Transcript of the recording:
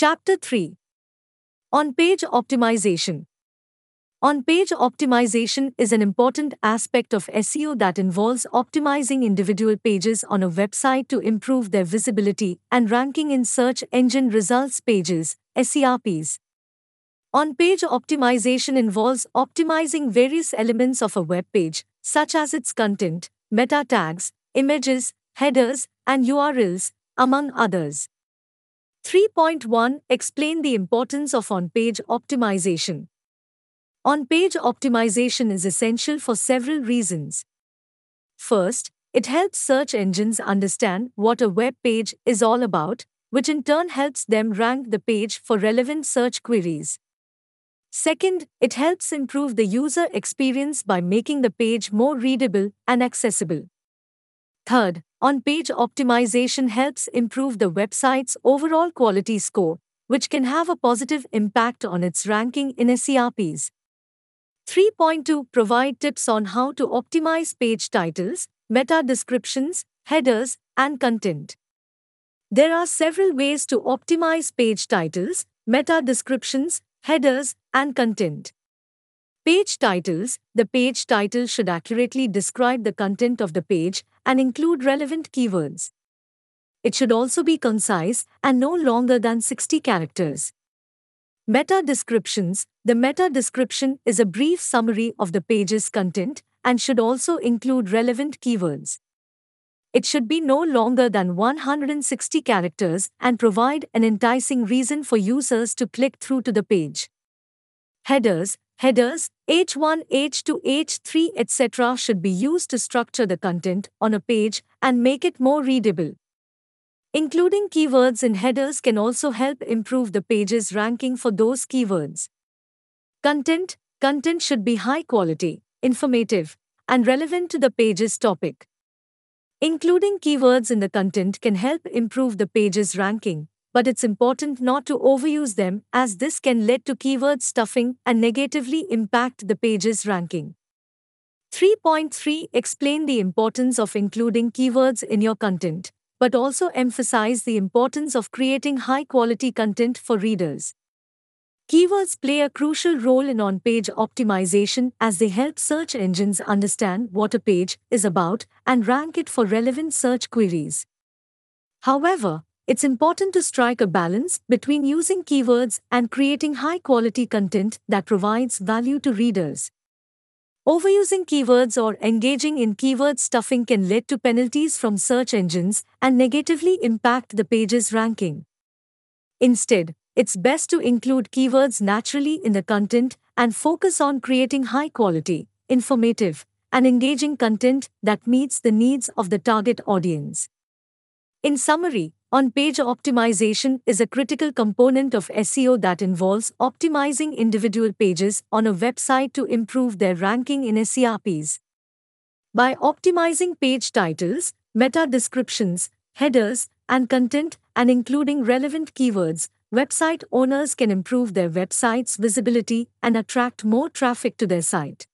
Chapter 3 On Page Optimization On page optimization is an important aspect of SEO that involves optimizing individual pages on a website to improve their visibility and ranking in search engine results pages, SERPs. On page optimization involves optimizing various elements of a web page, such as its content, meta tags, images, headers, and URLs, among others. 3.1 Explain the importance of on page optimization. On page optimization is essential for several reasons. First, it helps search engines understand what a web page is all about, which in turn helps them rank the page for relevant search queries. Second, it helps improve the user experience by making the page more readable and accessible. Third, on page optimization helps improve the website's overall quality score, which can have a positive impact on its ranking in SERPs. 3.2 Provide tips on how to optimize page titles, meta descriptions, headers, and content. There are several ways to optimize page titles, meta descriptions, headers, and content. Page titles The page title should accurately describe the content of the page and include relevant keywords. It should also be concise and no longer than 60 characters. Meta descriptions The meta description is a brief summary of the page's content and should also include relevant keywords. It should be no longer than 160 characters and provide an enticing reason for users to click through to the page. Headers Headers, H1, H2, H3, etc. should be used to structure the content on a page and make it more readable. Including keywords in headers can also help improve the page's ranking for those keywords. Content Content should be high quality, informative, and relevant to the page's topic. Including keywords in the content can help improve the page's ranking, but it's important not to overuse them as this can lead to keyword stuffing and negatively impact the page's ranking. 3.3 Explain the importance of including keywords in your content, but also emphasize the importance of creating high quality content for readers. Keywords play a crucial role in on page optimization as they help search engines understand what a page is about and rank it for relevant search queries. However, it's important to strike a balance between using keywords and creating high quality content that provides value to readers. Overusing keywords or engaging in keyword stuffing can lead to penalties from search engines and negatively impact the page's ranking. Instead, it's best to include keywords naturally in the content and focus on creating high quality, informative, and engaging content that meets the needs of the target audience. In summary, on page optimization is a critical component of SEO that involves optimizing individual pages on a website to improve their ranking in SERPs. By optimizing page titles, meta descriptions, headers, and content, and including relevant keywords, website owners can improve their website's visibility and attract more traffic to their site.